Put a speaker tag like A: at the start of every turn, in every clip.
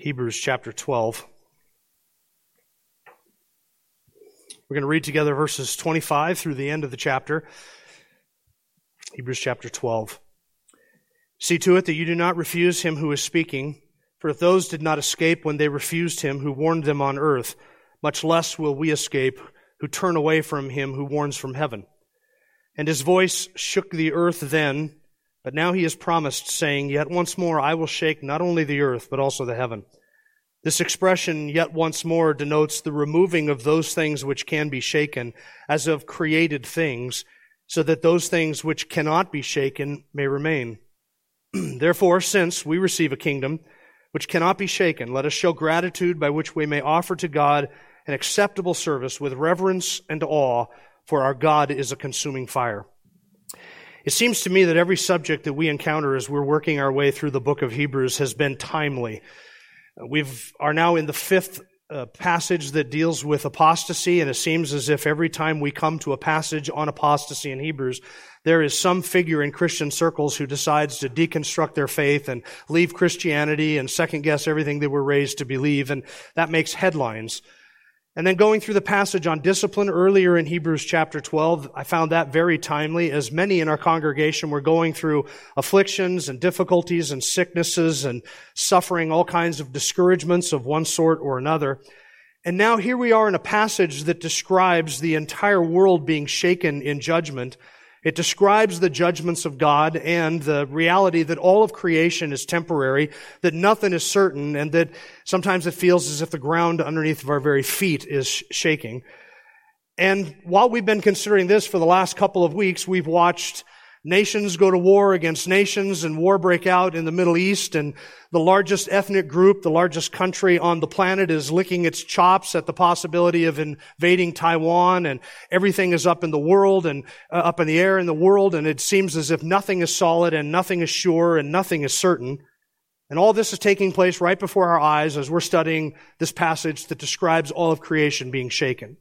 A: Hebrews chapter 12. We're going to read together verses 25 through the end of the chapter. Hebrews chapter 12. See to it that you do not refuse him who is speaking, for if those did not escape when they refused him who warned them on earth, much less will we escape who turn away from him who warns from heaven. And his voice shook the earth then, but now he has promised, saying, Yet once more I will shake not only the earth, but also the heaven. This expression, yet once more, denotes the removing of those things which can be shaken, as of created things, so that those things which cannot be shaken may remain. Therefore, since we receive a kingdom which cannot be shaken, let us show gratitude by which we may offer to God an acceptable service with reverence and awe, for our God is a consuming fire. It seems to me that every subject that we encounter as we're working our way through the book of Hebrews has been timely. We are now in the fifth uh, passage that deals with apostasy, and it seems as if every time we come to a passage on apostasy in Hebrews, there is some figure in Christian circles who decides to deconstruct their faith and leave Christianity and second guess everything they were raised to believe, and that makes headlines. And then going through the passage on discipline earlier in Hebrews chapter 12, I found that very timely as many in our congregation were going through afflictions and difficulties and sicknesses and suffering all kinds of discouragements of one sort or another. And now here we are in a passage that describes the entire world being shaken in judgment it describes the judgments of God and the reality that all of creation is temporary, that nothing is certain, and that sometimes it feels as if the ground underneath of our very feet is shaking. And while we've been considering this for the last couple of weeks, we've watched Nations go to war against nations and war break out in the Middle East and the largest ethnic group, the largest country on the planet is licking its chops at the possibility of invading Taiwan and everything is up in the world and uh, up in the air in the world and it seems as if nothing is solid and nothing is sure and nothing is certain. And all this is taking place right before our eyes as we're studying this passage that describes all of creation being shaken.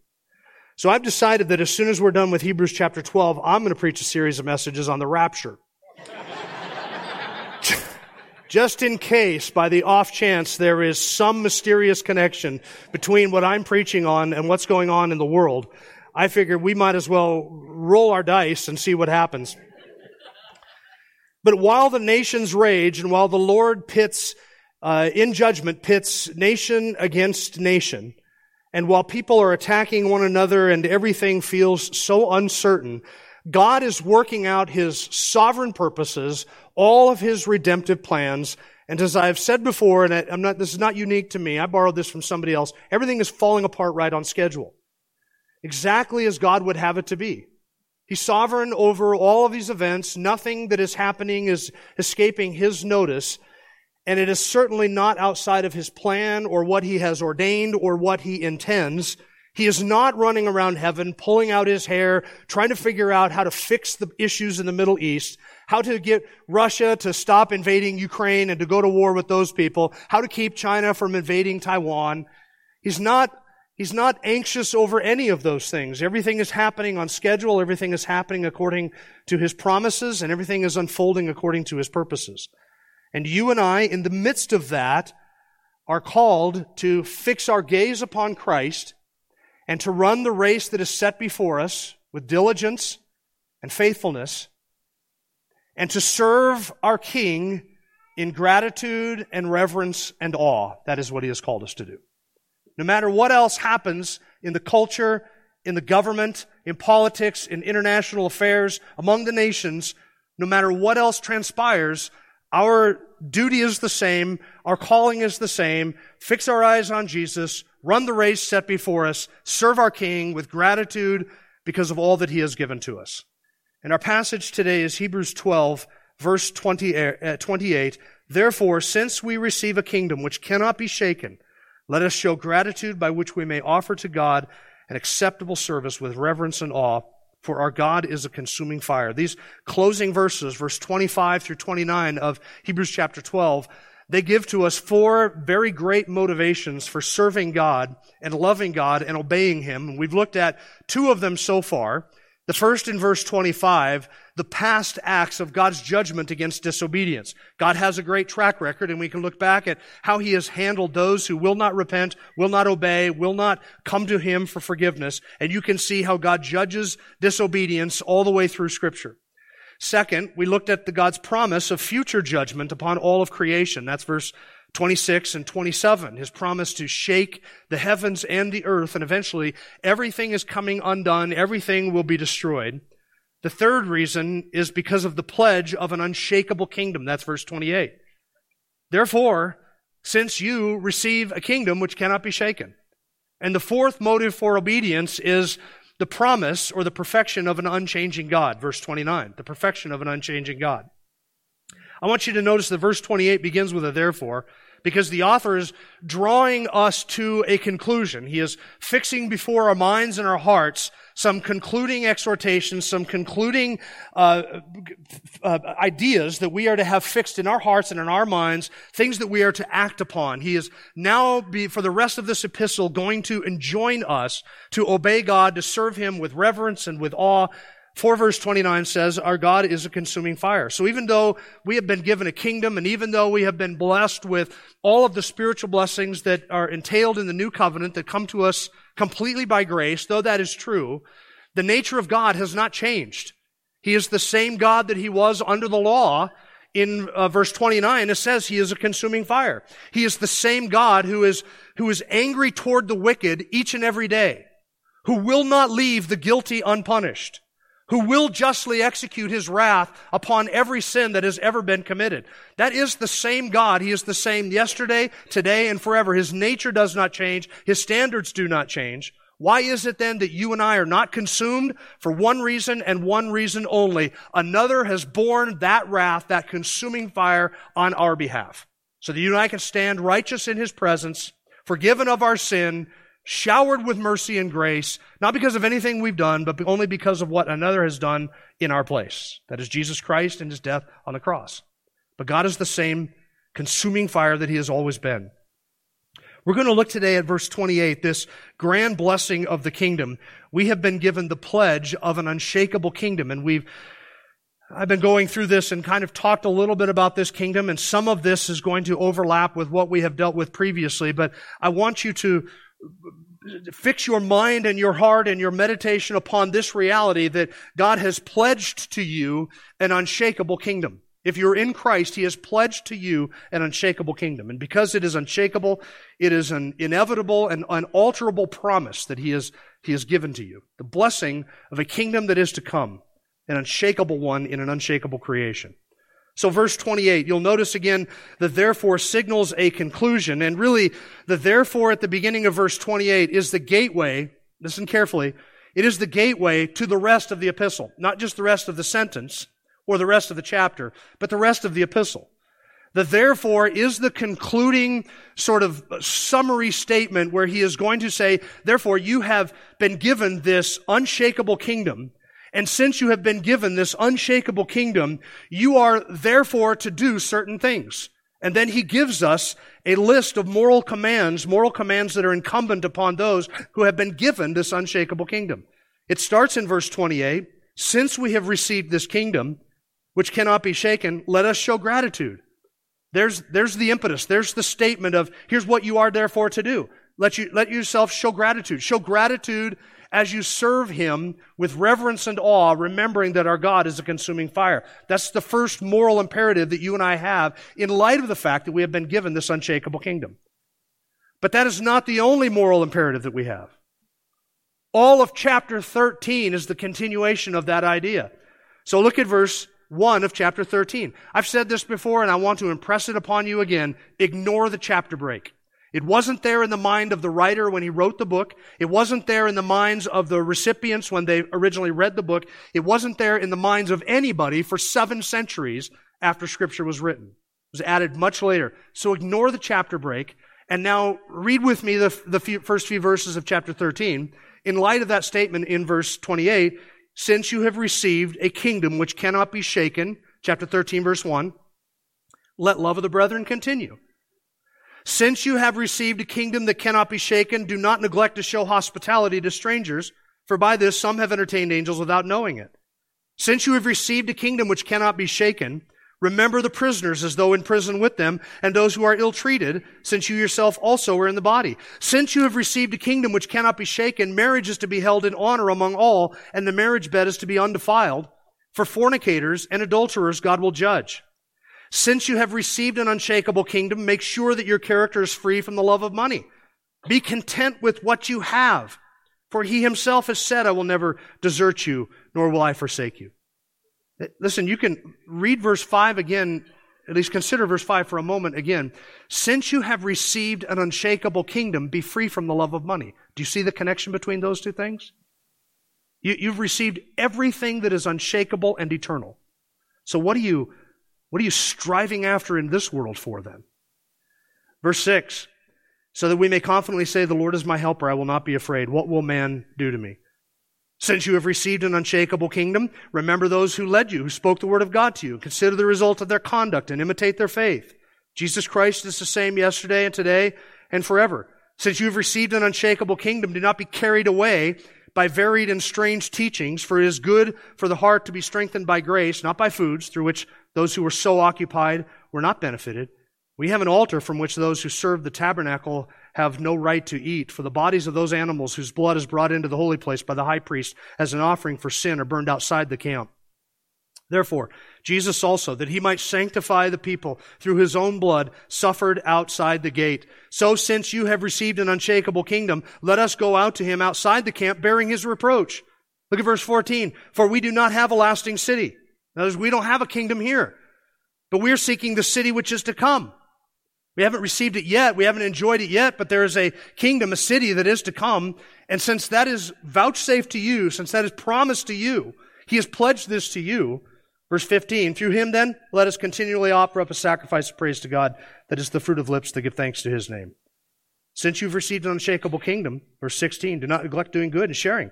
A: So I've decided that as soon as we're done with Hebrews chapter 12, I'm going to preach a series of messages on the rapture. Just in case, by the off chance, there is some mysterious connection between what I'm preaching on and what's going on in the world, I figured we might as well roll our dice and see what happens. But while the nations rage and while the Lord pits, uh, in judgment, pits nation against nation, and while people are attacking one another and everything feels so uncertain, God is working out His sovereign purposes, all of His redemptive plans. And as I've said before, and I'm not, this is not unique to me, I borrowed this from somebody else, everything is falling apart right on schedule. Exactly as God would have it to be. He's sovereign over all of these events. Nothing that is happening is escaping His notice and it is certainly not outside of his plan or what he has ordained or what he intends. He is not running around heaven, pulling out his hair, trying to figure out how to fix the issues in the Middle East, how to get Russia to stop invading Ukraine and to go to war with those people, how to keep China from invading Taiwan. He's not, he's not anxious over any of those things. Everything is happening on schedule, everything is happening according to his promises, and everything is unfolding according to his purposes. And you and I, in the midst of that, are called to fix our gaze upon Christ and to run the race that is set before us with diligence and faithfulness and to serve our King in gratitude and reverence and awe. That is what he has called us to do. No matter what else happens in the culture, in the government, in politics, in international affairs, among the nations, no matter what else transpires, our duty is the same. Our calling is the same. Fix our eyes on Jesus. Run the race set before us. Serve our King with gratitude because of all that he has given to us. And our passage today is Hebrews 12, verse 20, uh, 28, Therefore, since we receive a kingdom which cannot be shaken, let us show gratitude by which we may offer to God an acceptable service with reverence and awe, for our God is a consuming fire. These closing verses, verse 25 through 29 of Hebrews chapter 12, they give to us four very great motivations for serving God and loving God and obeying Him. We've looked at two of them so far. The first in verse 25, the past acts of God's judgment against disobedience. God has a great track record and we can look back at how He has handled those who will not repent, will not obey, will not come to Him for forgiveness. And you can see how God judges disobedience all the way through scripture. Second, we looked at the God's promise of future judgment upon all of creation. That's verse 26 and 27, his promise to shake the heavens and the earth, and eventually everything is coming undone, everything will be destroyed. The third reason is because of the pledge of an unshakable kingdom. That's verse 28. Therefore, since you receive a kingdom which cannot be shaken. And the fourth motive for obedience is the promise or the perfection of an unchanging God. Verse 29. The perfection of an unchanging God. I want you to notice that verse 28 begins with a therefore because the author is drawing us to a conclusion. He is fixing before our minds and our hearts some concluding exhortations, some concluding uh, uh, ideas that we are to have fixed in our hearts and in our minds, things that we are to act upon. He is now, be, for the rest of this epistle, going to enjoin us to obey God, to serve Him with reverence and with awe, 4 verse 29 says, Our God is a consuming fire. So even though we have been given a kingdom and even though we have been blessed with all of the spiritual blessings that are entailed in the new covenant that come to us completely by grace, though that is true, the nature of God has not changed. He is the same God that he was under the law. In uh, verse 29, it says he is a consuming fire. He is the same God who is, who is angry toward the wicked each and every day, who will not leave the guilty unpunished who will justly execute his wrath upon every sin that has ever been committed. That is the same God. He is the same yesterday, today, and forever. His nature does not change. His standards do not change. Why is it then that you and I are not consumed? For one reason and one reason only. Another has borne that wrath, that consuming fire on our behalf. So that you and I can stand righteous in His presence, forgiven of our sin, showered with mercy and grace, not because of anything we've done, but only because of what another has done in our place. That is Jesus Christ and his death on the cross. But God is the same consuming fire that he has always been. We're going to look today at verse 28, this grand blessing of the kingdom. We have been given the pledge of an unshakable kingdom, and we've I've been going through this and kind of talked a little bit about this kingdom, and some of this is going to overlap with what we have dealt with previously, but I want you to fix your mind and your heart and your meditation upon this reality that God has pledged to you an unshakable kingdom. If you're in Christ, He has pledged to you an unshakable kingdom. And because it is unshakable, it is an inevitable and unalterable promise that He has, he has given to you. The blessing of a kingdom that is to come, an unshakable one in an unshakable creation. So verse 28, you'll notice again that therefore signals a conclusion. And really, the therefore at the beginning of verse 28 is the gateway, listen carefully, it is the gateway to the rest of the epistle. Not just the rest of the sentence or the rest of the chapter, but the rest of the epistle. The therefore is the concluding sort of summary statement where he is going to say, therefore you have been given this unshakable kingdom and since you have been given this unshakable kingdom, you are therefore to do certain things. And then he gives us a list of moral commands, moral commands that are incumbent upon those who have been given this unshakable kingdom. It starts in verse 28. Since we have received this kingdom, which cannot be shaken, let us show gratitude. There's, there's the impetus. There's the statement of, here's what you are therefore to do. Let you, let yourself show gratitude. Show gratitude as you serve Him with reverence and awe, remembering that our God is a consuming fire. That's the first moral imperative that you and I have in light of the fact that we have been given this unshakable kingdom. But that is not the only moral imperative that we have. All of chapter 13 is the continuation of that idea. So look at verse 1 of chapter 13. I've said this before and I want to impress it upon you again. Ignore the chapter break. It wasn't there in the mind of the writer when he wrote the book. It wasn't there in the minds of the recipients when they originally read the book. It wasn't there in the minds of anybody for seven centuries after Scripture was written. It was added much later. So ignore the chapter break and now read with me the, the few, first few verses of chapter 13. In light of that statement in verse 28, since you have received a kingdom which cannot be shaken, chapter 13 verse 1, let love of the brethren continue. Since you have received a kingdom that cannot be shaken, do not neglect to show hospitality to strangers, for by this some have entertained angels without knowing it. Since you have received a kingdom which cannot be shaken, remember the prisoners as though in prison with them, and those who are ill treated, since you yourself also are in the body. Since you have received a kingdom which cannot be shaken, marriage is to be held in honor among all, and the marriage bed is to be undefiled. For fornicators and adulterers God will judge. Since you have received an unshakable kingdom, make sure that your character is free from the love of money. Be content with what you have, for he himself has said, I will never desert you, nor will I forsake you. Eh, listen, you can read verse 5 again, at least consider verse 5 for a moment again. Since you have received an unshakable kingdom, be free from the love of money. Do you see the connection between those two things? You, have received everything that is unshakable and eternal. So what do you what are you striving after in this world for then? Verse 6 So that we may confidently say, The Lord is my helper, I will not be afraid. What will man do to me? Since you have received an unshakable kingdom, remember those who led you, who spoke the word of God to you. Consider the result of their conduct and imitate their faith. Jesus Christ is the same yesterday and today and forever. Since you have received an unshakable kingdom, do not be carried away by varied and strange teachings, for it is good for the heart to be strengthened by grace, not by foods, through which those who were so occupied were not benefited. We have an altar from which those who serve the tabernacle have no right to eat, for the bodies of those animals whose blood is brought into the holy place by the high priest as an offering for sin are burned outside the camp. Therefore, Jesus also, that he might sanctify the people through his own blood, suffered outside the gate. So since you have received an unshakable kingdom, let us go out to him outside the camp bearing his reproach. Look at verse 14. For we do not have a lasting city in other words, we don't have a kingdom here, but we're seeking the city which is to come. We haven't received it yet. We haven't enjoyed it yet, but there is a kingdom, a city that is to come. And since that is vouchsafed to you, since that is promised to you, he has pledged this to you. Verse 15, through him then, let us continually offer up a sacrifice of praise to God that is the fruit of lips that give thanks to his name. Since you've received an unshakable kingdom, verse 16, do not neglect doing good and sharing,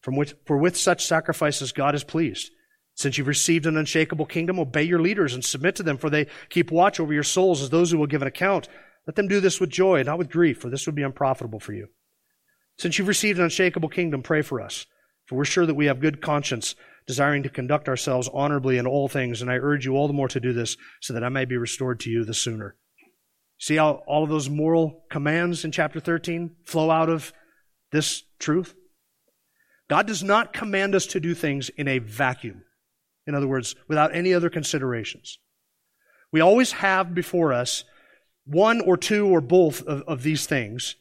A: from which, for with such sacrifices God is pleased. Since you've received an unshakable kingdom, obey your leaders and submit to them, for they keep watch over your souls as those who will give an account. Let them do this with joy, not with grief, for this would be unprofitable for you. Since you've received an unshakable kingdom, pray for us, for we're sure that we have good conscience, desiring to conduct ourselves honorably in all things, and I urge you all the more to do this, so that I may be restored to you the sooner. See how all of those moral commands in chapter 13 flow out of this truth? God does not command us to do things in a vacuum. In other words, without any other considerations. We always have before us one or two or both of, of these things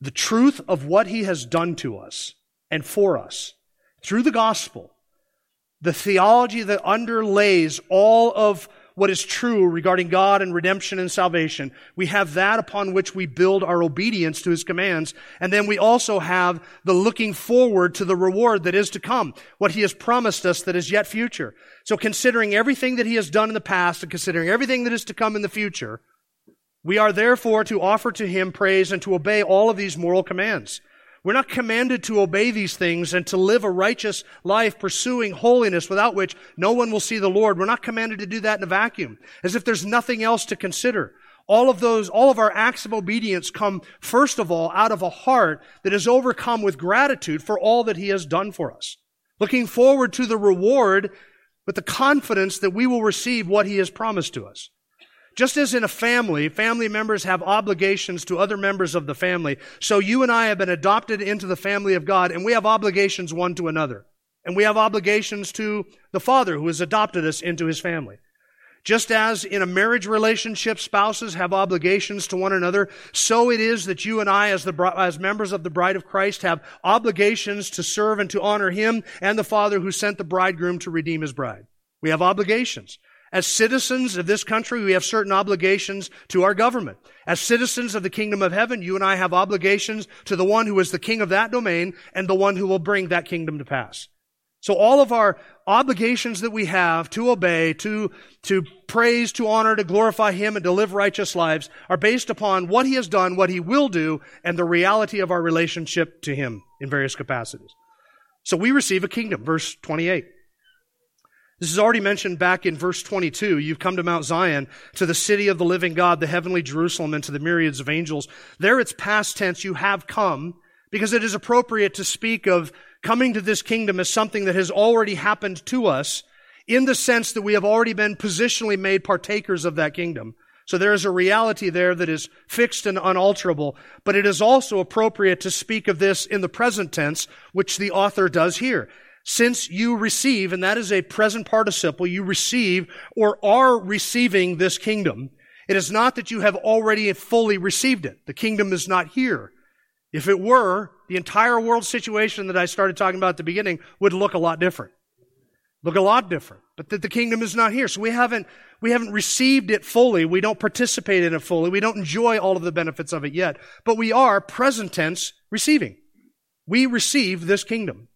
A: the truth of what he has done to us and for us through the gospel, the theology that underlays all of what is true regarding God and redemption and salvation. We have that upon which we build our obedience to His commands. And then we also have the looking forward to the reward that is to come, what He has promised us that is yet future. So considering everything that He has done in the past and considering everything that is to come in the future, we are therefore to offer to Him praise and to obey all of these moral commands. We're not commanded to obey these things and to live a righteous life pursuing holiness without which no one will see the Lord. We're not commanded to do that in a vacuum, as if there's nothing else to consider. All of those, all of our acts of obedience come first of all out of a heart that is overcome with gratitude for all that He has done for us. Looking forward to the reward with the confidence that we will receive what He has promised to us. Just as in a family, family members have obligations to other members of the family, so you and I have been adopted into the family of God, and we have obligations one to another. And we have obligations to the Father who has adopted us into his family. Just as in a marriage relationship, spouses have obligations to one another, so it is that you and I, as, the, as members of the bride of Christ, have obligations to serve and to honor Him and the Father who sent the bridegroom to redeem His bride. We have obligations. As citizens of this country, we have certain obligations to our government. As citizens of the kingdom of heaven, you and I have obligations to the one who is the king of that domain and the one who will bring that kingdom to pass. So all of our obligations that we have to obey, to, to praise, to honor, to glorify Him and to live righteous lives are based upon what He has done, what He will do, and the reality of our relationship to Him in various capacities. So we receive a kingdom, verse 28. This is already mentioned back in verse 22. You've come to Mount Zion, to the city of the living God, the heavenly Jerusalem, and to the myriads of angels. There it's past tense, you have come, because it is appropriate to speak of coming to this kingdom as something that has already happened to us in the sense that we have already been positionally made partakers of that kingdom. So there is a reality there that is fixed and unalterable, but it is also appropriate to speak of this in the present tense, which the author does here. Since you receive, and that is a present participle, you receive or are receiving this kingdom, it is not that you have already fully received it. The kingdom is not here. If it were, the entire world situation that I started talking about at the beginning would look a lot different. Look a lot different. But that the kingdom is not here. So we haven't, we haven't received it fully. We don't participate in it fully. We don't enjoy all of the benefits of it yet. But we are present tense receiving. We receive this kingdom.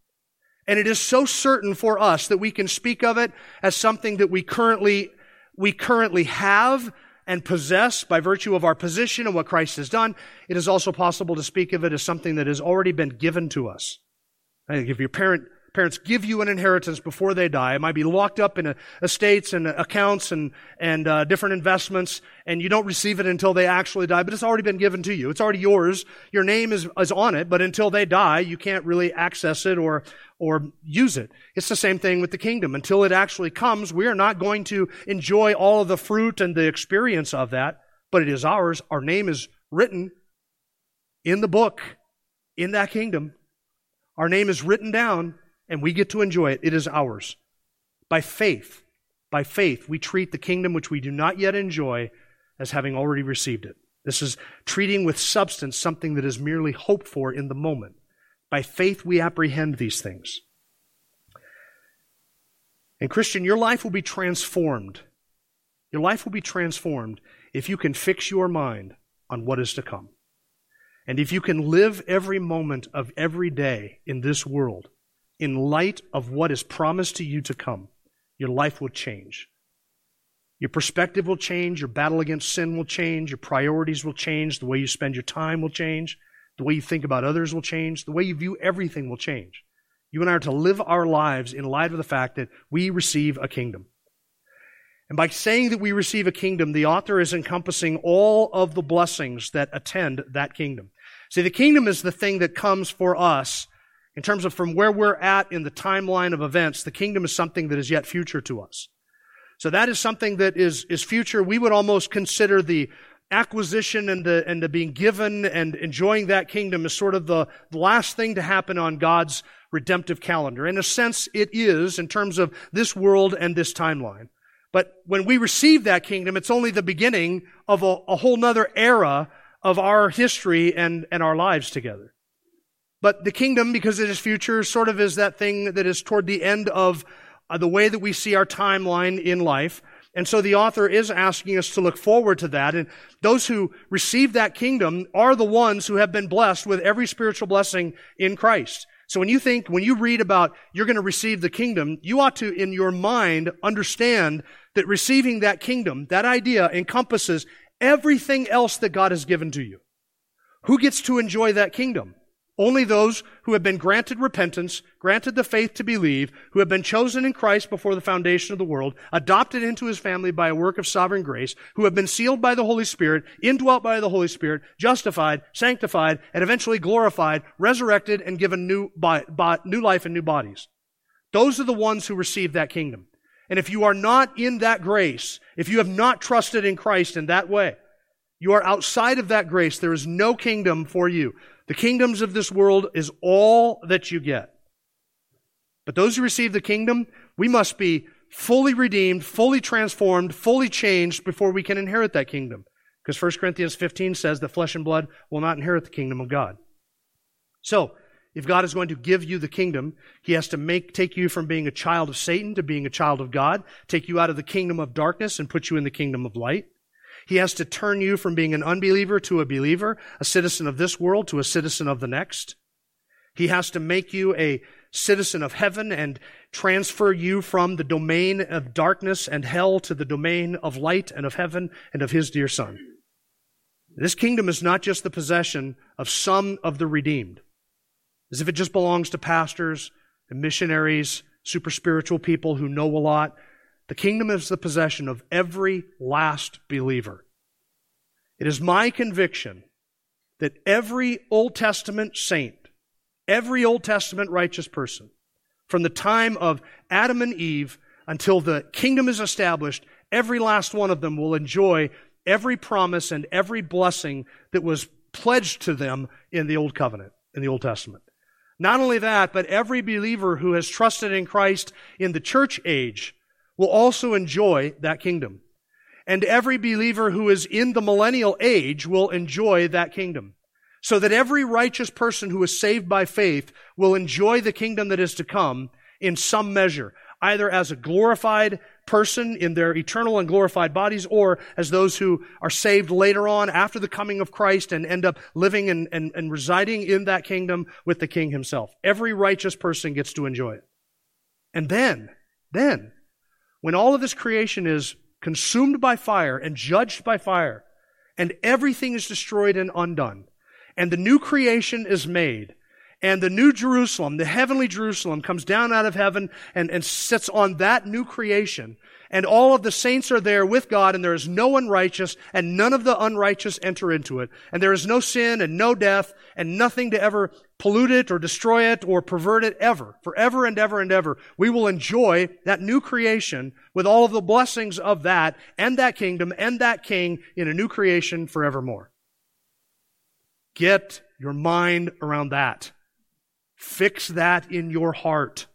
A: And it is so certain for us that we can speak of it as something that we currently, we currently have and possess by virtue of our position and what Christ has done, it is also possible to speak of it as something that has already been given to us. I think if your parent parents give you an inheritance before they die. It might be locked up in estates and accounts and, and uh, different investments, and you don't receive it until they actually die, but it's already been given to you. It's already yours. Your name is, is on it, but until they die, you can't really access it or, or use it. It's the same thing with the kingdom. Until it actually comes, we are not going to enjoy all of the fruit and the experience of that, but it is ours. Our name is written in the book in that kingdom. Our name is written down and we get to enjoy it. It is ours. By faith, by faith, we treat the kingdom which we do not yet enjoy as having already received it. This is treating with substance something that is merely hoped for in the moment. By faith, we apprehend these things. And Christian, your life will be transformed. Your life will be transformed if you can fix your mind on what is to come. And if you can live every moment of every day in this world in light of what is promised to you to come, your life will change. Your perspective will change, your battle against sin will change, your priorities will change, the way you spend your time will change, the way you think about others will change, the way you view everything will change. You and I are to live our lives in light of the fact that we receive a kingdom. And by saying that we receive a kingdom, the author is encompassing all of the blessings that attend that kingdom. See, the kingdom is the thing that comes for us in terms of from where we're at in the timeline of events, the kingdom is something that is yet future to us. So that is something that is, is future. We would almost consider the acquisition and the, and the being given and enjoying that kingdom as sort of the, the last thing to happen on God's redemptive calendar. In a sense, it is in terms of this world and this timeline. But when we receive that kingdom, it's only the beginning of a, a whole nother era of our history and, and our lives together. But the kingdom, because it is future, sort of is that thing that is toward the end of uh, the way that we see our timeline in life. And so the author is asking us to look forward to that. And those who receive that kingdom are the ones who have been blessed with every spiritual blessing in Christ. So when you think, when you read about you're going to receive the kingdom, you ought to, in your mind, understand that receiving that kingdom, that idea encompasses everything else that God has given to you. Who gets to enjoy that kingdom? Only those who have been granted repentance, granted the faith to believe, who have been chosen in Christ before the foundation of the world, adopted into his family by a work of sovereign grace, who have been sealed by the Holy Spirit, indwelt by the Holy Spirit, justified, sanctified, and eventually glorified, resurrected, and given new, new life and new bodies. Those are the ones who receive that kingdom. And if you are not in that grace, if you have not trusted in Christ in that way, you are outside of that grace. There is no kingdom for you. The kingdoms of this world is all that you get. But those who receive the kingdom, we must be fully redeemed, fully transformed, fully changed before we can inherit that kingdom. Because 1 Corinthians 15 says that flesh and blood will not inherit the kingdom of God. So, if God is going to give you the kingdom, He has to make, take you from being a child of Satan to being a child of God, take you out of the kingdom of darkness and put you in the kingdom of light. He has to turn you from being an unbeliever to a believer, a citizen of this world to a citizen of the next. He has to make you a citizen of heaven and transfer you from the domain of darkness and hell to the domain of light and of heaven and of his dear son. This kingdom is not just the possession of some of the redeemed, as if it just belongs to pastors and missionaries, super spiritual people who know a lot. The kingdom is the possession of every last believer. It is my conviction that every Old Testament saint, every Old Testament righteous person, from the time of Adam and Eve until the kingdom is established, every last one of them will enjoy every promise and every blessing that was pledged to them in the Old Covenant, in the Old Testament. Not only that, but every believer who has trusted in Christ in the church age will also enjoy that kingdom. And every believer who is in the millennial age will enjoy that kingdom. So that every righteous person who is saved by faith will enjoy the kingdom that is to come in some measure, either as a glorified person in their eternal and glorified bodies or as those who are saved later on after the coming of Christ and end up living and, and, and residing in that kingdom with the king himself. Every righteous person gets to enjoy it. And then, then, when all of this creation is consumed by fire and judged by fire, and everything is destroyed and undone, and the new creation is made, and the new Jerusalem, the heavenly Jerusalem, comes down out of heaven and, and sits on that new creation. And all of the saints are there with God, and there is no unrighteous, and none of the unrighteous enter into it. And there is no sin and no death, and nothing to ever pollute it or destroy it or pervert it ever. Forever and ever and ever. We will enjoy that new creation with all of the blessings of that, and that kingdom, and that king in a new creation forevermore. Get your mind around that. Fix that in your heart.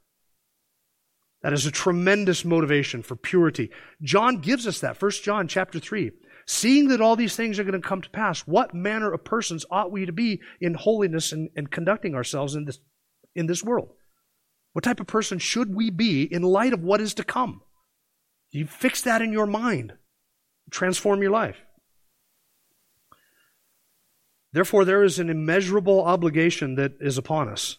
A: That is a tremendous motivation for purity. John gives us that. 1 John chapter 3. Seeing that all these things are going to come to pass, what manner of persons ought we to be in holiness and, and conducting ourselves in this, in this world? What type of person should we be in light of what is to come? You fix that in your mind. Transform your life. Therefore, there is an immeasurable obligation that is upon us.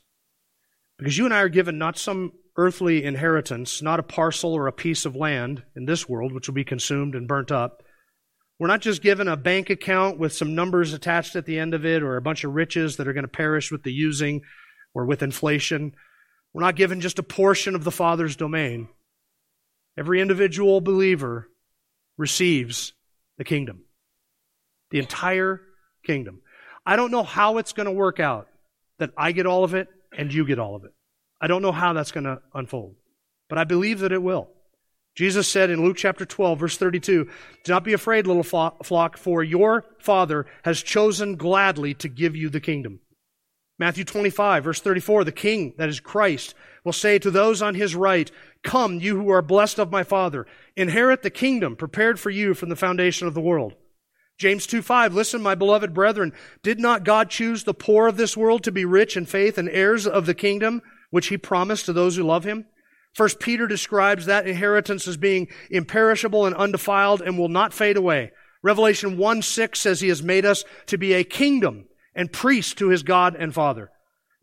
A: Because you and I are given not some earthly inheritance, not a parcel or a piece of land in this world, which will be consumed and burnt up. We're not just given a bank account with some numbers attached at the end of it or a bunch of riches that are going to perish with the using or with inflation. We're not given just a portion of the Father's domain. Every individual believer receives the kingdom, the entire kingdom. I don't know how it's going to work out that I get all of it and you get all of it. I don't know how that's going to unfold, but I believe that it will. Jesus said in Luke chapter 12, verse 32, Do not be afraid, little flock, for your Father has chosen gladly to give you the kingdom. Matthew 25, verse 34, the King, that is Christ, will say to those on his right, Come, you who are blessed of my Father, inherit the kingdom prepared for you from the foundation of the world. James 2 5, listen, my beloved brethren, did not God choose the poor of this world to be rich in faith and heirs of the kingdom, which he promised to those who love him? First Peter describes that inheritance as being imperishable and undefiled and will not fade away. Revelation 1 6 says he has made us to be a kingdom and priests to his God and Father.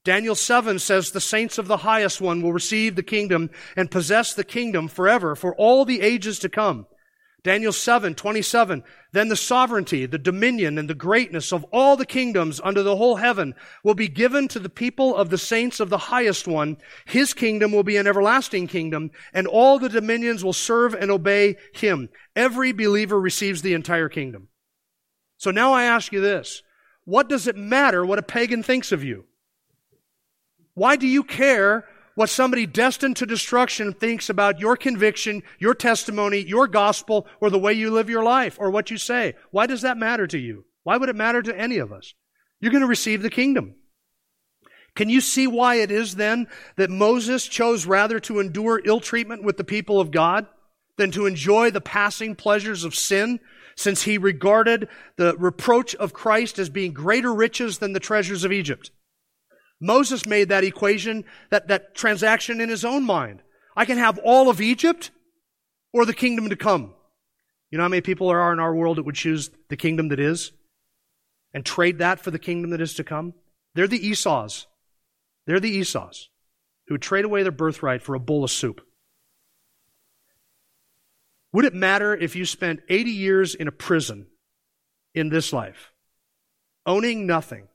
A: Daniel 7 says the saints of the highest one will receive the kingdom and possess the kingdom forever for all the ages to come. Daniel 7, 27. Then the sovereignty, the dominion, and the greatness of all the kingdoms under the whole heaven will be given to the people of the saints of the highest one. His kingdom will be an everlasting kingdom, and all the dominions will serve and obey him. Every believer receives the entire kingdom. So now I ask you this. What does it matter what a pagan thinks of you? Why do you care what somebody destined to destruction thinks about your conviction, your testimony, your gospel, or the way you live your life, or what you say. Why does that matter to you? Why would it matter to any of us? You're going to receive the kingdom. Can you see why it is then that Moses chose rather to endure ill treatment with the people of God than to enjoy the passing pleasures of sin, since he regarded the reproach of Christ as being greater riches than the treasures of Egypt? Moses made that equation, that, that transaction in his own mind. I can have all of Egypt or the kingdom to come. You know how many people there are in our world that would choose the kingdom that is and trade that for the kingdom that is to come? They're the Esau's. They're the Esau's. who would trade away their birthright for a bowl of soup. Would it matter if you spent 80 years in a prison in this life, owning nothing,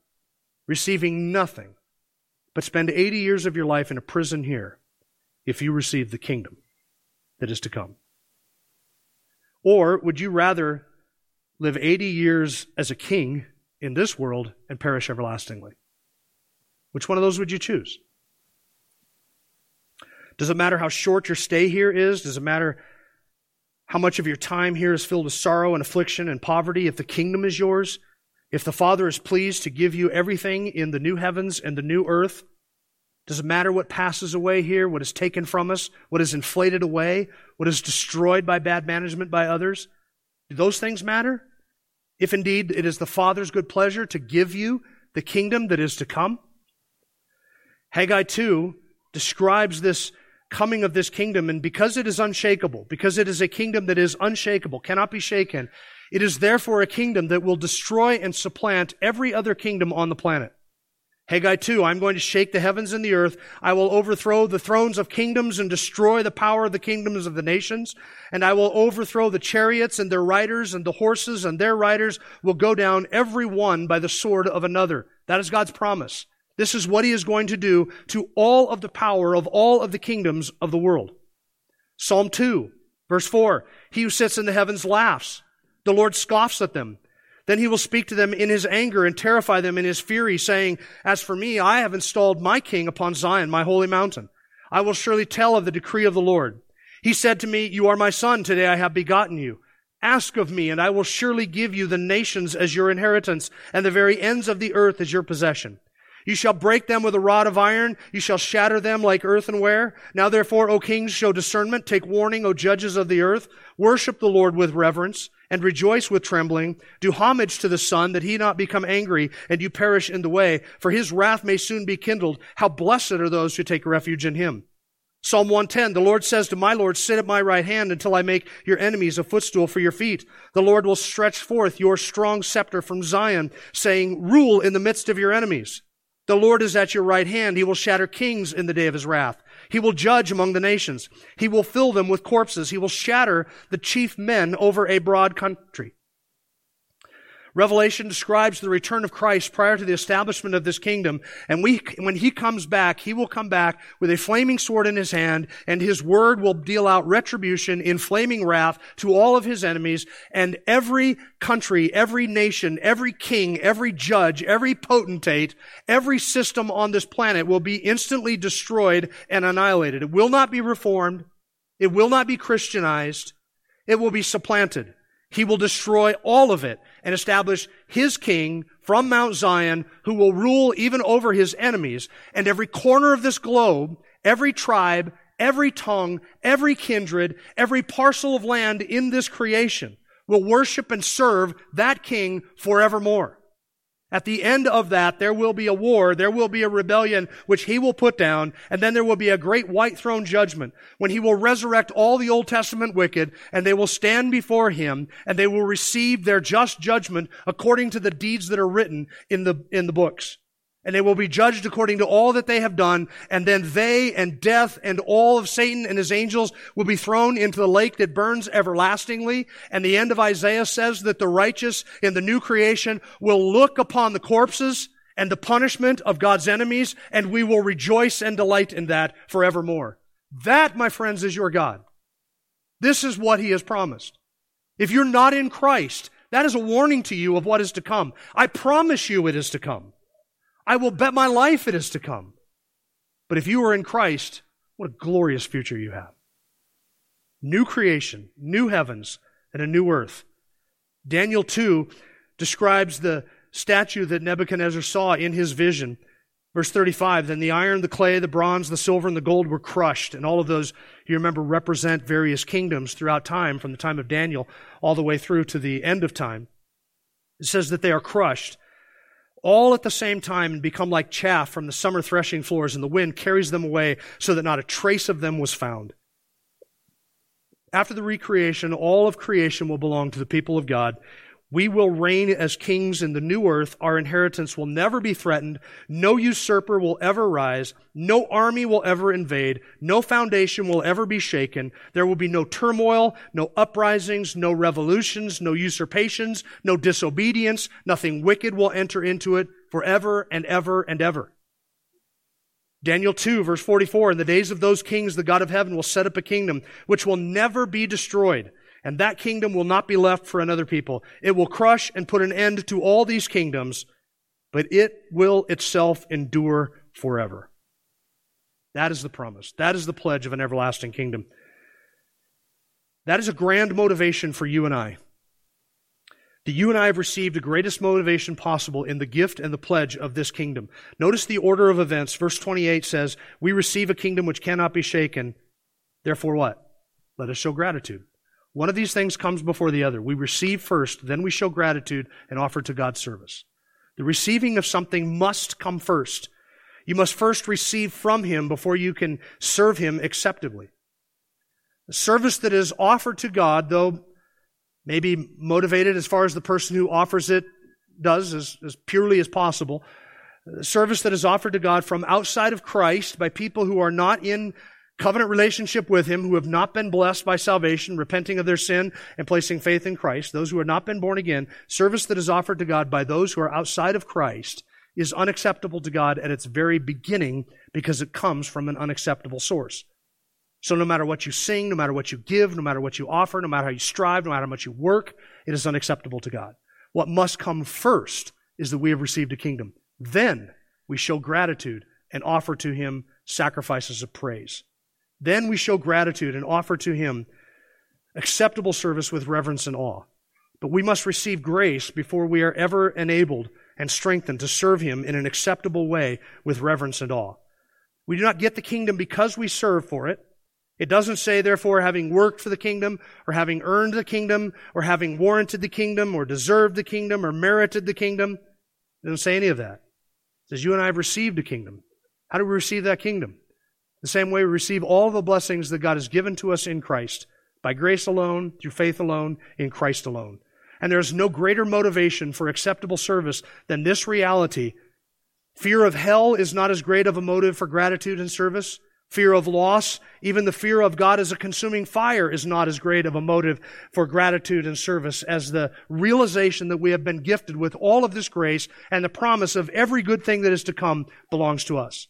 A: receiving nothing, but spend 80 years of your life in a prison here if you receive the kingdom that is to come? Or would you rather live 80 years as a king in this world and perish everlastingly? Which one of those would you choose? Does it matter how short your stay here is? Does it matter how much of your time here is filled with sorrow and affliction and poverty if the kingdom is yours? If the Father is pleased to give you everything in the new heavens and the new earth? Does it matter what passes away here, what is taken from us, what is inflated away, what is destroyed by bad management by others? Do those things matter? If indeed it is the Father's good pleasure to give you the kingdom that is to come? Haggai 2 describes this coming of this kingdom, and because it is unshakable, because it is a kingdom that is unshakable, cannot be shaken, it is therefore a kingdom that will destroy and supplant every other kingdom on the planet. Haggai 2, I'm going to shake the heavens and the earth. I will overthrow the thrones of kingdoms and destroy the power of the kingdoms of the nations. And I will overthrow the chariots and their riders and the horses and their riders will go down every one by the sword of another. That is God's promise. This is what he is going to do to all of the power of all of the kingdoms of the world. Psalm 2, verse 4. He who sits in the heavens laughs. The Lord scoffs at them. Then he will speak to them in his anger and terrify them in his fury, saying, As for me, I have installed my king upon Zion, my holy mountain. I will surely tell of the decree of the Lord. He said to me, You are my son, today I have begotten you. Ask of me, and I will surely give you the nations as your inheritance, and the very ends of the earth as your possession. You shall break them with a rod of iron. You shall shatter them like earthenware. Now therefore, O kings, show discernment. Take warning, O judges of the earth. Worship the Lord with reverence and rejoice with trembling. Do homage to the Son that he not become angry and you perish in the way. For his wrath may soon be kindled. How blessed are those who take refuge in him. Psalm 110, the Lord says to my Lord, sit at my right hand until I make your enemies a footstool for your feet. The Lord will stretch forth your strong scepter from Zion, saying, rule in the midst of your enemies. The Lord is at your right hand. He will shatter kings in the day of his wrath. He will judge among the nations. He will fill them with corpses. He will shatter the chief men over a broad country. Revelation describes the return of Christ prior to the establishment of this kingdom. And we, when he comes back, he will come back with a flaming sword in his hand, and his word will deal out retribution in flaming wrath to all of his enemies. And every country, every nation, every king, every judge, every potentate, every system on this planet will be instantly destroyed and annihilated. It will not be reformed. It will not be Christianized. It will be supplanted. He will destroy all of it and establish his king from Mount Zion who will rule even over his enemies. And every corner of this globe, every tribe, every tongue, every kindred, every parcel of land in this creation will worship and serve that king forevermore. At the end of that, there will be a war, there will be a rebellion, which he will put down, and then there will be a great white throne judgment, when he will resurrect all the Old Testament wicked, and they will stand before him, and they will receive their just judgment according to the deeds that are written in the, in the books and they will be judged according to all that they have done, and then they and death and all of Satan and his angels will be thrown into the lake that burns everlastingly. And the end of Isaiah says that the righteous in the new creation will look upon the corpses and the punishment of God's enemies, and we will rejoice and delight in that forevermore. That, my friends, is your God. This is what he has promised. If you're not in Christ, that is a warning to you of what is to come. I promise you it is to come. I will bet my life it is to come. But if you are in Christ, what a glorious future you have. New creation, new heavens, and a new earth. Daniel 2 describes the statue that Nebuchadnezzar saw in his vision. Verse 35, then the iron, the clay, the bronze, the silver, and the gold were crushed. And all of those, you remember, represent various kingdoms throughout time, from the time of Daniel all the way through to the end of time. It says that they are crushed all at the same time and become like chaff from the summer threshing floors, and the wind carries them away so that not a trace of them was found. After the recreation, all of creation will belong to the people of God. We will reign as kings in the new earth. Our inheritance will never be threatened. No usurper will ever rise. No army will ever invade. No foundation will ever be shaken. There will be no turmoil, no uprisings, no revolutions, no usurpations, no disobedience. Nothing wicked will enter into it forever and ever and ever. Daniel 2 verse 44, in the days of those kings, the God of heaven will set up a kingdom which will never be destroyed and that kingdom will not be left for another people. It will crush and put an end to all these kingdoms, but it will itself endure forever. That is the promise. That is the pledge of an everlasting kingdom. That is a grand motivation for you and I. That you and I have received the greatest motivation possible in the gift and the pledge of this kingdom. Notice the order of events. Verse 28 says, We receive a kingdom which cannot be shaken. Therefore, what? Let us show gratitude. One of these things comes before the other. We receive first, then we show gratitude and offer to God's service. The receiving of something must come first. You must first receive from Him before you can serve Him acceptably. The service that is offered to God, though maybe motivated as far as the person who offers it does, as, as purely as possible, the service that is offered to God from outside of Christ by people who are not in covenant relationship with Him, who have not been blessed by salvation, repenting of their sin and placing faith in Christ, those who have not been born again, service that is offered to God by those who are outside of Christ is unacceptable to God at its very beginning because it comes from an unacceptable source. So no matter what you sing, no matter what you give, no matter what you offer, no matter how you strive, no matter how much you work, it is unacceptable to God. What must come first is that we have received a kingdom. Then we show gratitude and offer to Him sacrifices of praise. Then we show gratitude and offer to Him acceptable service with reverence and awe. But we must receive grace before we are ever enabled and strengthened to serve Him in an acceptable way with reverence and awe. We do not get the kingdom because we serve for it. It doesn't say, therefore, having worked for the kingdom, or having earned the kingdom, or having warranted the kingdom, or deserved the kingdom, or merited the kingdom. It doesn't say any of that. It says, you and I have received a kingdom. How do we receive that kingdom? The same way we receive all the blessings that God has given to us in Christ, by grace alone, through faith alone, in Christ alone. And there's no greater motivation for acceptable service than this reality. Fear of hell is not as great of a motive for gratitude and service. Fear of loss, even the fear of God as a consuming fire is not as great of a motive for gratitude and service as the realization that we have been gifted with all of this grace and the promise of every good thing that is to come belongs to us.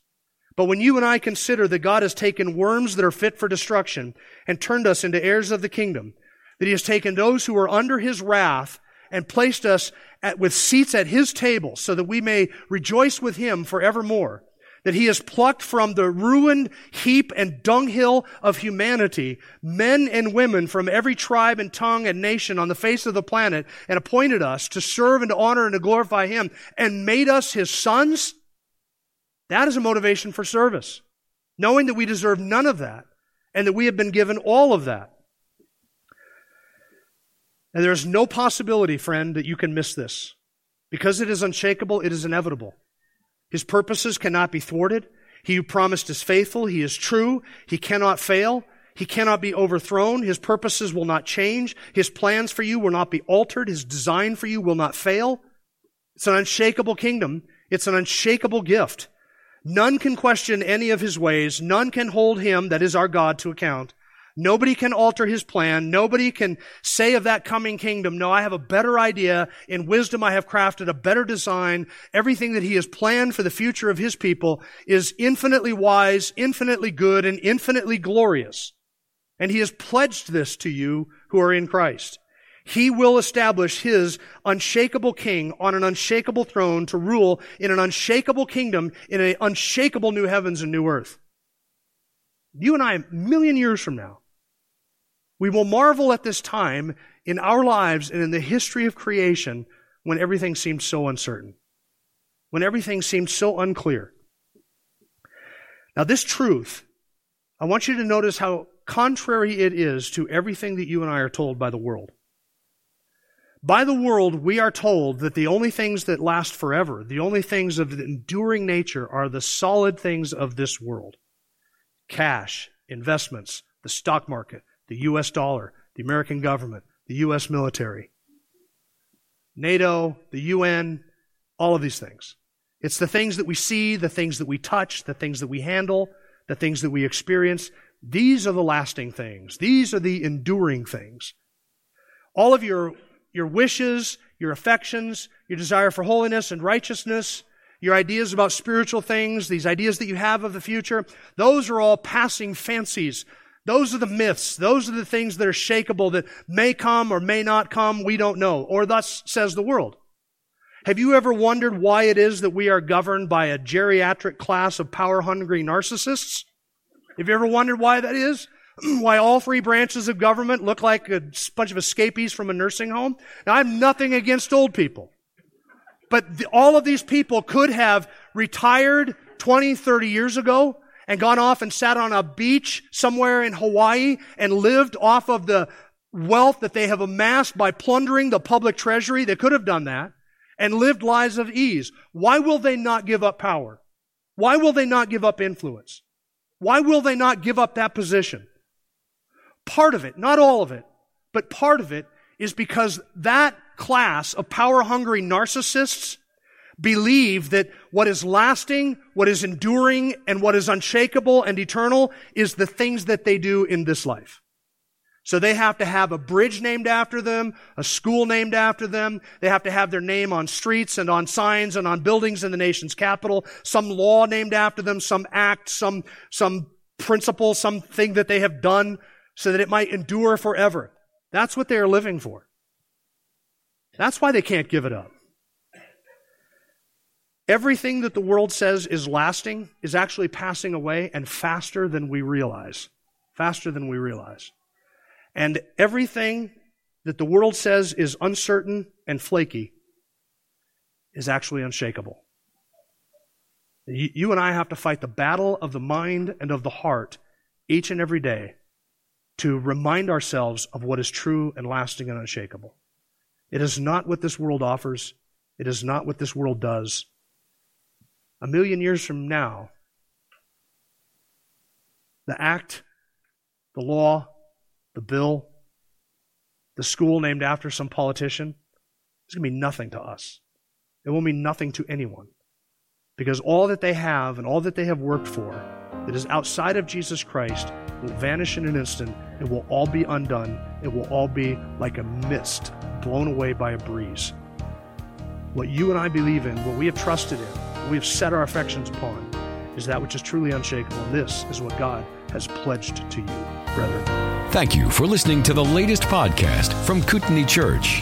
A: But when you and I consider that God has taken worms that are fit for destruction and turned us into heirs of the kingdom, that He has taken those who are under His wrath and placed us at, with seats at His table so that we may rejoice with Him forevermore, that He has plucked from the ruined heap and dunghill of humanity men and women from every tribe and tongue and nation on the face of the planet and appointed us to serve and to honor and to glorify Him and made us His sons, that is a motivation for service. Knowing that we deserve none of that and that we have been given all of that. And there's no possibility, friend, that you can miss this. Because it is unshakable, it is inevitable. His purposes cannot be thwarted. He who promised is faithful. He is true. He cannot fail. He cannot be overthrown. His purposes will not change. His plans for you will not be altered. His design for you will not fail. It's an unshakable kingdom. It's an unshakable gift. None can question any of his ways. None can hold him, that is our God, to account. Nobody can alter his plan. Nobody can say of that coming kingdom, no, I have a better idea. In wisdom, I have crafted a better design. Everything that he has planned for the future of his people is infinitely wise, infinitely good, and infinitely glorious. And he has pledged this to you who are in Christ. He will establish his unshakable king on an unshakable throne to rule in an unshakable kingdom in an unshakable new heavens and new earth. You and I, a million years from now, we will marvel at this time in our lives and in the history of creation when everything seemed so uncertain, when everything seemed so unclear. Now, this truth, I want you to notice how contrary it is to everything that you and I are told by the world. By the world, we are told that the only things that last forever, the only things of enduring nature, are the solid things of this world cash, investments, the stock market, the U.S. dollar, the American government, the U.S. military. NATO, the UN, all of these things. It's the things that we see, the things that we touch, the things that we handle, the things that we experience. These are the lasting things. These are the enduring things. All of your, your wishes, your affections, your desire for holiness and righteousness, your ideas about spiritual things, these ideas that you have of the future, those are all passing fancies. Those are the myths. Those are the things that are shakable that may come or may not come. We don't know. Or thus says the world. Have you ever wondered why it is that we are governed by a geriatric class of power hungry narcissists? Have you ever wondered why that is? why all three branches of government look like a bunch of escapees from a nursing home? Now, I'm nothing against old people. But the, all of these people could have retired 20, 30 years ago and gone off and sat on a beach somewhere in Hawaii and lived off of the wealth that they have amassed by plundering the public treasury. They could have done that and lived lives of ease. Why will they not give up power? Why will they not give up influence? Why will they not give up that position? Part of it, not all of it, but part of it is because that class of power hungry narcissists believe that what is lasting, what is enduring, and what is unshakable and eternal is the things that they do in this life. So they have to have a bridge named after them, a school named after them. They have to have their name on streets and on signs and on buildings in the nation's capital, some law named after them, some act, some, some principle, something that they have done so that it might endure forever. That's what they are living for. That's why they can't give it up. Everything that the world says is lasting is actually passing away and faster than we realize. Faster than we realize. And everything that the world says is uncertain and flaky is actually unshakable. You and I have to fight the battle of the mind and of the heart each and every day to remind ourselves of what is true and lasting and unshakable. It is not what this world offers. It is not what this world does. A million years from now, the act, the law, the bill, the school named after some politician is going to mean nothing to us. It will mean nothing to anyone. Because all that they have and all that they have worked for that is outside of Jesus Christ will vanish in an instant. It will all be undone. It will all be like a mist blown away by a breeze. What you and I believe in, what we have trusted in, what we have set our affections upon, is that which is truly unshakable. And this is what God has pledged to you, brethren.
B: Thank you for listening to the latest podcast from Kootenai Church.